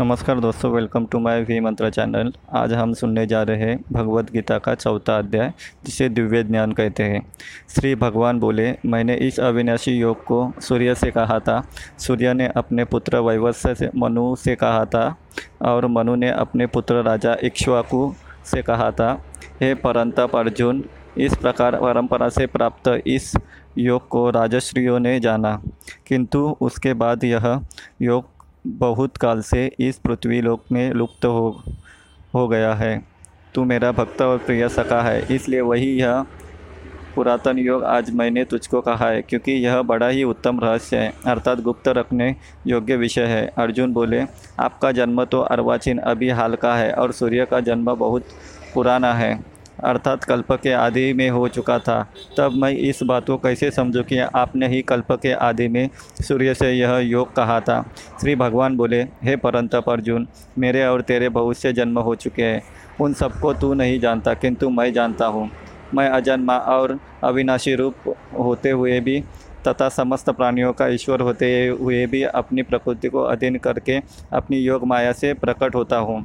नमस्कार दोस्तों welcome to my V Mantra channel आज हम सुनने जा रहे हैं भगवत गीता का चौथा अध्याय, जिसे दिव्य ज्ञान कहते हैं। श्री भगवान बोले, मैंने इस अविनाशी योग को सूर्य से कहा था। सूर्य ने अपने पुत्र वैवस्य से, मनु से कहा था और मनु ने अपने पुत्र राजा इक्ष्वाकु से कहा था, हे परंतप अर्जुन, इस प्रकार परंपरा से प्राप्त इस योग को राजश्रियों ने जाना। किंतु उसके बाद यह योग बहुत काल से इस पृथ्वी लोक में लुप्त हो हो गया है। तू मेरा भक्त और प्रिय सखा है, इसलिए वही यह पुरातन योग आज मैंने तुझको कहा है, क्योंकि यह बड़ा ही उत्तम रहस्य है, अर्थात गुप्त रखने योग्य विषय है। अर्जुन बोले, आपका जन्म तो अर्वाचीन अभी हाल का है और सूर्य का जन्म बहुत पुराना है। अर्थात कल्प के आदि में हो चुका था। तब मैं इस बात को कैसे समझूं कि आपने ही कल्प के आदि में सूर्य से यह योग कहा था? श्री भगवान बोले, हे परंतप अर्जुन मेरे और तेरे बहुत से जन्म हो चुके हैं। उन सबको तू नहीं जानता, किंतु मैं जानता हूँ। मैं अजन्मा और अविनाशी रूप होते हुए भी तथा समस्त प्राणियों का ईश्वर होते हुए भी अपनी प्रकृति को अधीन करके अपनी योग माया से प्रकट होता हूँ।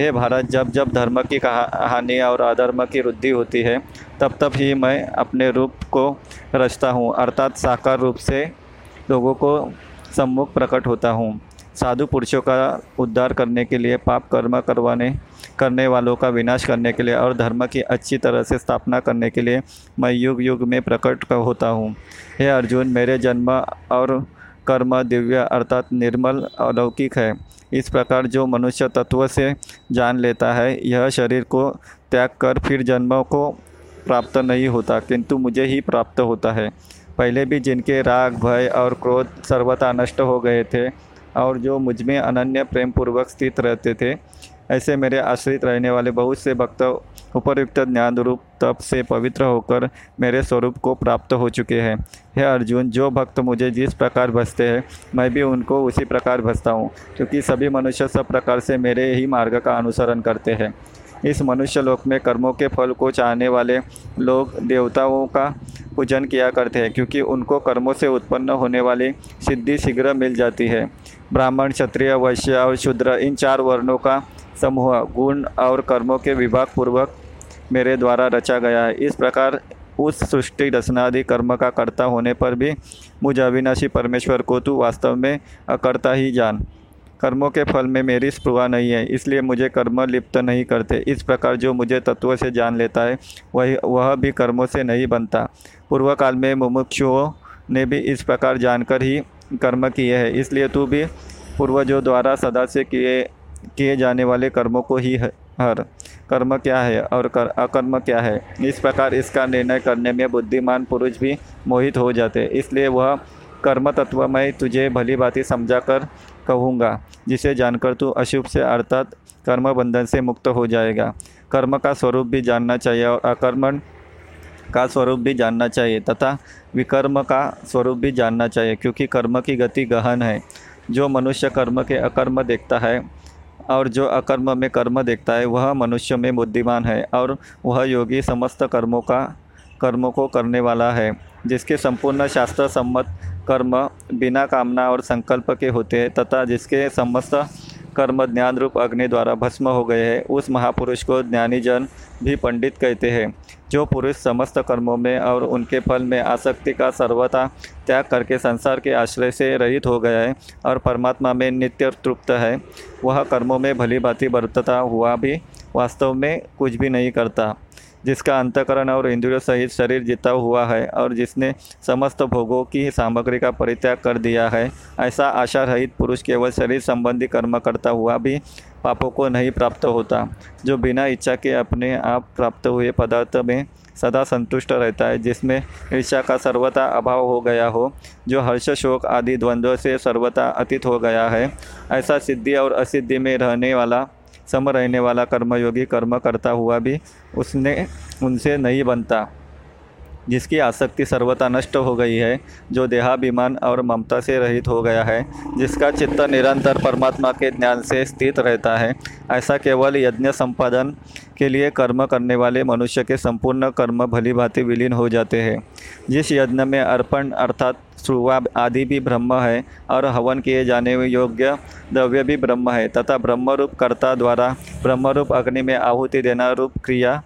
हे भारत, जब जब धर्म की हानि और अधर्म की वृद्धि होती है, तब तब ही मैं अपने रूप को रचता हूँ, अर्थात साकार रूप से लोगों को सम्मुख प्रकट होता हूँ। साधु पुरुषों का उद्धार करने के लिए पाप कर्म करवाने करने वालों का विनाश करने के लिए और धर्म की अच्छी तरह से स्थापना करने के लिए मैं युग युग में प्रकट होता हूँ। हे अर्जुन, मेरे जन्म और कर्म दिव्य अर्थात निर्मल अलौकिक है। इस प्रकार जो मनुष्य तत्व से जान लेता है, यह शरीर को त्याग कर फिर जन्म को प्राप्त नहीं होता, किंतु मुझे ही प्राप्त होता है। पहले भी जिनके राग, भय और क्रोध सर्वथा नष्ट हो गए थे और जो मुझमें अनन्य प्रेम पूर्वक स्थित रहते थे ऐसे मेरे आश्रित रहने वाले बहुत से भक्त उपयुक्त ज्ञान रूप तप से पवित्र होकर मेरे स्वरूप को प्राप्त हो चुके हैं। हे अर्जुन, जो भक्त मुझे जिस प्रकार भसते हैं, मैं भी उनको उसी प्रकार भसता हूँ, क्योंकि सभी मनुष्य सब प्रकार से मेरे ही मार्ग का अनुसरण करते हैं। इस मनुष्य लोक में कर्मों के फल को चाहने वाले लोग देवताओं का पूजन किया करते हैं, क्योंकि उनको कर्मों से उत्पन्न होने वाली सिद्धि शीघ्र मिल जाती है। ब्राह्मण, क्षत्रिय, वैश्य और शूद्र, इन चार वर्णों का समूह, गुण और कर्मों के विभाग पूर्वक मेरे द्वारा रचा गया है। इस प्रकार उस सृष्टि रचनादि कर्म का कर्ता होने पर भी मुझ अविनाशी परमेश्वर को तू वास्तव में अकर्ता ही जान। कर्मों के फल में मेरी स्पृहा नहीं है, इसलिए मुझे कर्म लिप्त नहीं करते। इस प्रकार जो मुझे तत्व से जान लेता है, वही वह भी कर्मों से नहीं बनता। पूर्व काल में मुमुक्षुओं ने भी इस प्रकार जानकर ही कर्म किए हैं, इसलिए तू भी पूर्वजों द्वारा सदा से किए किए जाने वाले कर्मों को ही हर। कर्म क्या है और कर अकर्म क्या है? इस प्रकार इसका निर्णय करने में बुद्धिमान पुरुष भी मोहित हो जाते। इसलिए वह कर्म तत्वमय तुझे भली भांति समझा कर कहूँगा, जिसे जानकर तू अशुभ से अर्थात कर्म बंधन से मुक्त हो जाएगा। कर्म का स्वरूप भी जानना चाहिए और अकर्मण का स्वरूप भी जानना चाहिए तथा विकर्म का स्वरूप भी जानना चाहिए, क्योंकि कर्म की गति गहन है। जो मनुष्य कर्म के अकर्म देखता है और जो अकर्म में कर्म देखता है, वह मनुष्य में बुद्धिमान है और वह योगी समस्त कर्मों का, कर्मों को करने वाला है, जिसके संपूर्ण शास्त्र सम्मत कर्म बिना कामना और संकल्प के होते हैं तथा जिसके समस्त कर्म ज्ञान रूप अग्नि द्वारा भस्म हो गए हैं, उस महापुरुष को ज्ञानी जन भी पंडित कहते हैं। जो पुरुष समस्त कर्मों में और उनके फल में आसक्ति का सर्वथा त्याग करके संसार के आश्रय से रहित हो गया है और परमात्मा में नित्य तृप्त है, वह कर्मों में भली भांति बरतता हुआ भी वास्तव में कुछ भी नहीं करता। जिसका अंतकरण और इंद्रियों सहित शरीर जीता हुआ है और जिसने समस्त भोगों की सामग्री का परित्याग कर दिया है, ऐसा आशा रहित पुरुष केवल शरीर संबंधी कर्म करता हुआ भी पापों को नहीं प्राप्त होता, जो बिना इच्छा के अपने आप प्राप्त हुए पदार्थ में सदा संतुष्ट रहता है, जिसमें ईर्षा का सर्वथा अभाव हो गया हो, जो हर्ष, शोक आदि द्वंद्व से सर्वथा अतीत हो गया है। ऐसा सिद्धि और असिद्धि में रहने वाला सम रहने वाला कर्मयोगी कर्म करता हुआ भी उसने उनसे नहीं बनता। जिसकी आसक्ति सर्वथा नष्ट हो गई है, जो देहाभिमान और ममता से रहित हो गया है, जिसका चित्त निरंतर परमात्मा के ज्ञान से स्थित रहता है। ऐसा केवल यज्ञ संपादन के लिए कर्म करने वाले मनुष्य के संपूर्ण कर्म भली भांति विलीन हो जाते हैं। जिस यज्ञ में अर्पण अर्थात सुवा आदि भी ब्रह्म है और हवन किए जाने योग्य द्रव्य भी ब्रह्म है, तथा ब्रह्मरूप कर्ता द्वारा ब्रह्मरूप अग्नि में आहुति देना रूप क्रिया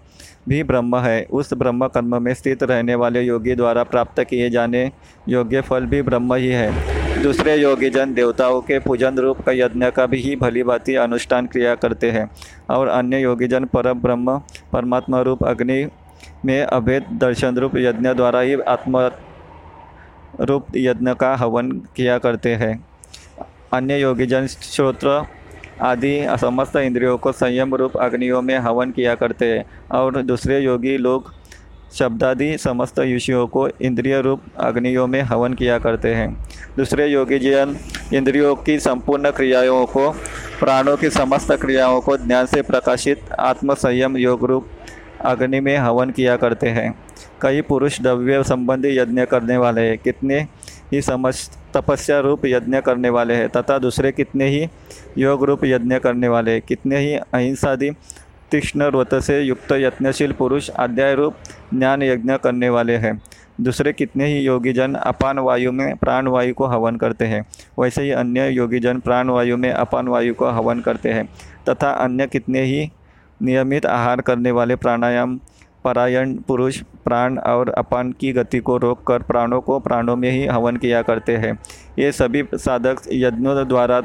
भी ब्रह्म है। उस ब्रह्म कर्म में स्थित रहने वाले योगी द्वारा प्राप्त किए जाने योग्य फल भी ब्रह्म ही है। दूसरे योगीजन देवताओं के पूजन रूप का यज्ञ का भी ही भली भांति अनुष्ठान क्रिया करते हैं और अन्य योगीजन पर ब्रह्म, परमात्मा रूप, अग्नि में अभेद दर्शन रूप यज्ञ द्वारा ही आत्म रूप यज्ञ का हवन किया करते हैं। अन्य योगीजन श्रोत्र आदि समस्त इंद्रियों को संयम रूप अग्नियों में हवन किया करते हैं और दूसरे योगी लोग शब्दादि समस्त विषयों को इंद्रिय रूप अग्नियों में हवन किया करते हैं। दूसरे योगी जन इंद्रियों की संपूर्ण क्रियाओं को, प्राणों की समस्त क्रियाओं को ज्ञान से प्रकाशित आत्म संयम योग रूप अग्नि में हवन किया करते हैं। कई पुरुष द्रव्य संबंधी यज्ञ करने वाले हैं कितने ही समझ तपस्या रूप यज्ञ करने वाले हैं, तथा दूसरे कितने ही योग रूप यज्ञ करने वाले हैं। कितने ही अहिंसादि, तीक्ष्ण व्रत से युक्त यत्नशील पुरुष अध्याय रूप ज्ञान यज्ञ करने वाले हैं। दूसरे कितने ही योगीजन अपान वायु में प्राण वायु को हवन करते हैं, वैसे ही अन्य योगीजन प्राण वायु में अपान वायु को हवन करते हैं, तथा अन्य कितने ही नियमित आहार करने वाले प्राणायाम परायण पुरुष, प्राण और अपान की गति को रोककर प्राणों को प्राणों में ही हवन किया करते हैं। ये सभी साधक यज्ञों द्वारा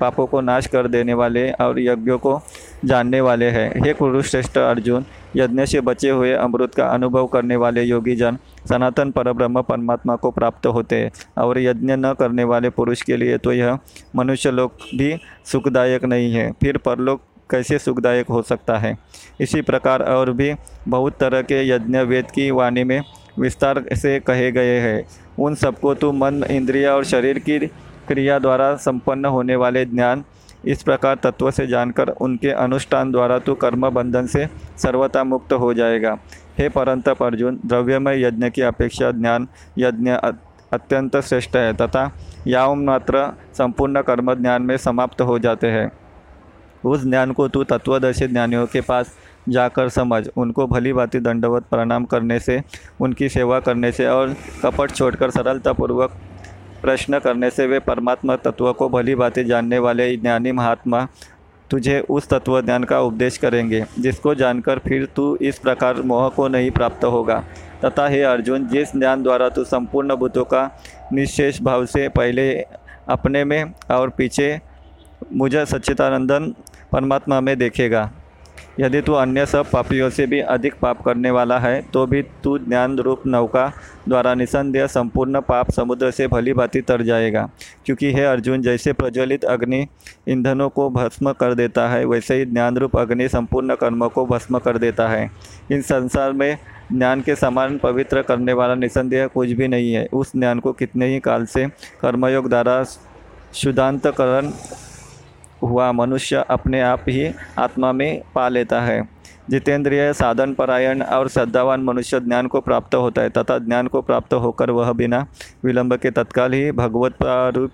पापों को नाश कर देने वाले और यज्ञों को जानने वाले हैं। हे कुरुश्रेष्ठ अर्जुन, यज्ञ से बचे हुए अमृत का अनुभव करने वाले योगी जन सनातन परब्रह्म परमात्मा को प्राप्त होते हैं और यज्ञ न करने वाले पुरुष के लिए तो यह मनुष्य लोग भी सुखदायक नहीं है। फिर परलोक कैसे सुखदायक हो सकता है। इसी प्रकार और भी बहुत तरह के यज्ञ वेद की वाणी में विस्तार से कहे गए हैं। उन सबको तो मन, इंद्रिया और शरीर की क्रिया द्वारा संपन्न होने वाले ज्ञान इस प्रकार तत्व से जानकर उनके अनुष्ठान द्वारा तो कर्म बंधन से सर्वथा मुक्त हो जाएगा। हे परंतप अर्जुन, द्रव्यमय यज्ञ की अपेक्षा ज्ञान, यज्ञ अत्यंत श्रेष्ठ है, तथा याव मात्र संपूर्ण कर्म ज्ञान में समाप्त हो जाते हैं। उस ज्ञान को तू तत्वदर्शी ज्ञानियों के पास जाकर समझ। उनको भली भांति दंडवत प्रणाम करने से, उनकी सेवा करने से और कपट छोड़कर सरलतापूर्वक प्रश्न करने से वे परमात्मा तत्व को भली भांति जानने वाले ज्ञानी महात्मा तुझे उस तत्व ज्ञान का उपदेश करेंगे, जिसको जानकर फिर तू इस प्रकार मोह को नहीं प्राप्त होगा। तथा हे अर्जुन, जिस ज्ञान द्वारा तू संपूर्ण भूतों का निशेष भाव से पहले अपने में और पीछे मुझे सच्चिदानंदन परमात्मा में देखेगा। यदि तू अन्य सब पापियों से भी अधिक पाप करने वाला है तो भी तू ज्ञान रूप नौका द्वारा निसंदेह संपूर्ण पाप समुद्र से भली भांति तर जाएगा। क्योंकि हे अर्जुन, जैसे प्रज्वलित अग्नि ईंधनों को भस्म कर देता है, वैसे ही ज्ञान रूप अग्नि संपूर्ण कर्मों को भस्म कर देता है। इन संसार में ज्ञान के समान पवित्र करने वाला निसंदेह कुछ भी नहीं है। उस ज्ञान को कितने ही काल से कर्मयोग द्वारा शुद्धांतकरण हुआ मनुष्य अपने आप ही आत्मा में पा लेता है। जितेंद्रिय साधन परायण और श्रद्धावान मनुष्य ज्ञान को प्राप्त होता है तथा ज्ञान को प्राप्त होकर वह बिना विलंब के तत्काल ही भगवत रूप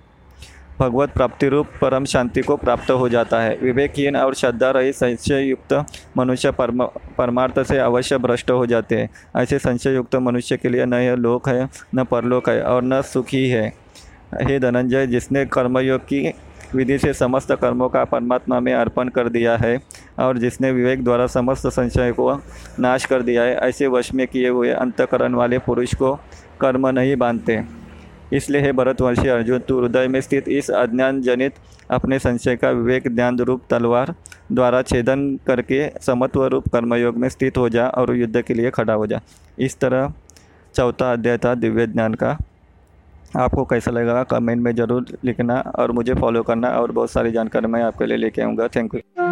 भगवत प्राप्ति रूप परम शांति को प्राप्त हो जाता है। विवेकहीन और श्रद्धा रही संशय युक्त मनुष्य परम, परमार्थ से अवश्य भ्रष्ट हो जाते हैं। ऐसे संशय युक्त मनुष्य के लिए न यह लोक है, न परलोक है और न सुखी है। हे धनंजय, जिसने कर्मयोग की विधि से समस्त कर्मों का परमात्मा में अर्पण कर दिया है और जिसने विवेक द्वारा समस्त संशय को नाश कर दिया है, ऐसे वश में किए हुए अंतकरण वाले पुरुष को कर्म नहीं बांधते। इसलिए है भरतवर्षी अर्जुन, तू हृदय में स्थित इस अज्ञान जनित अपने संशय का विवेक ज्ञान रूप तलवार द्वारा छेदन करके समत्व रूप कर्मयोग में स्थित हो जा और युद्ध के लिए खड़ा हो जा। इस तरह चौथा अध्याय था दिव्य ज्ञान का। आपको कैसा लगेगा कमेंट में ज़रूर लिखना और मुझे फॉलो करना और बहुत सारी जानकारी मैं आपके लिए लेके आऊँगा। Thank you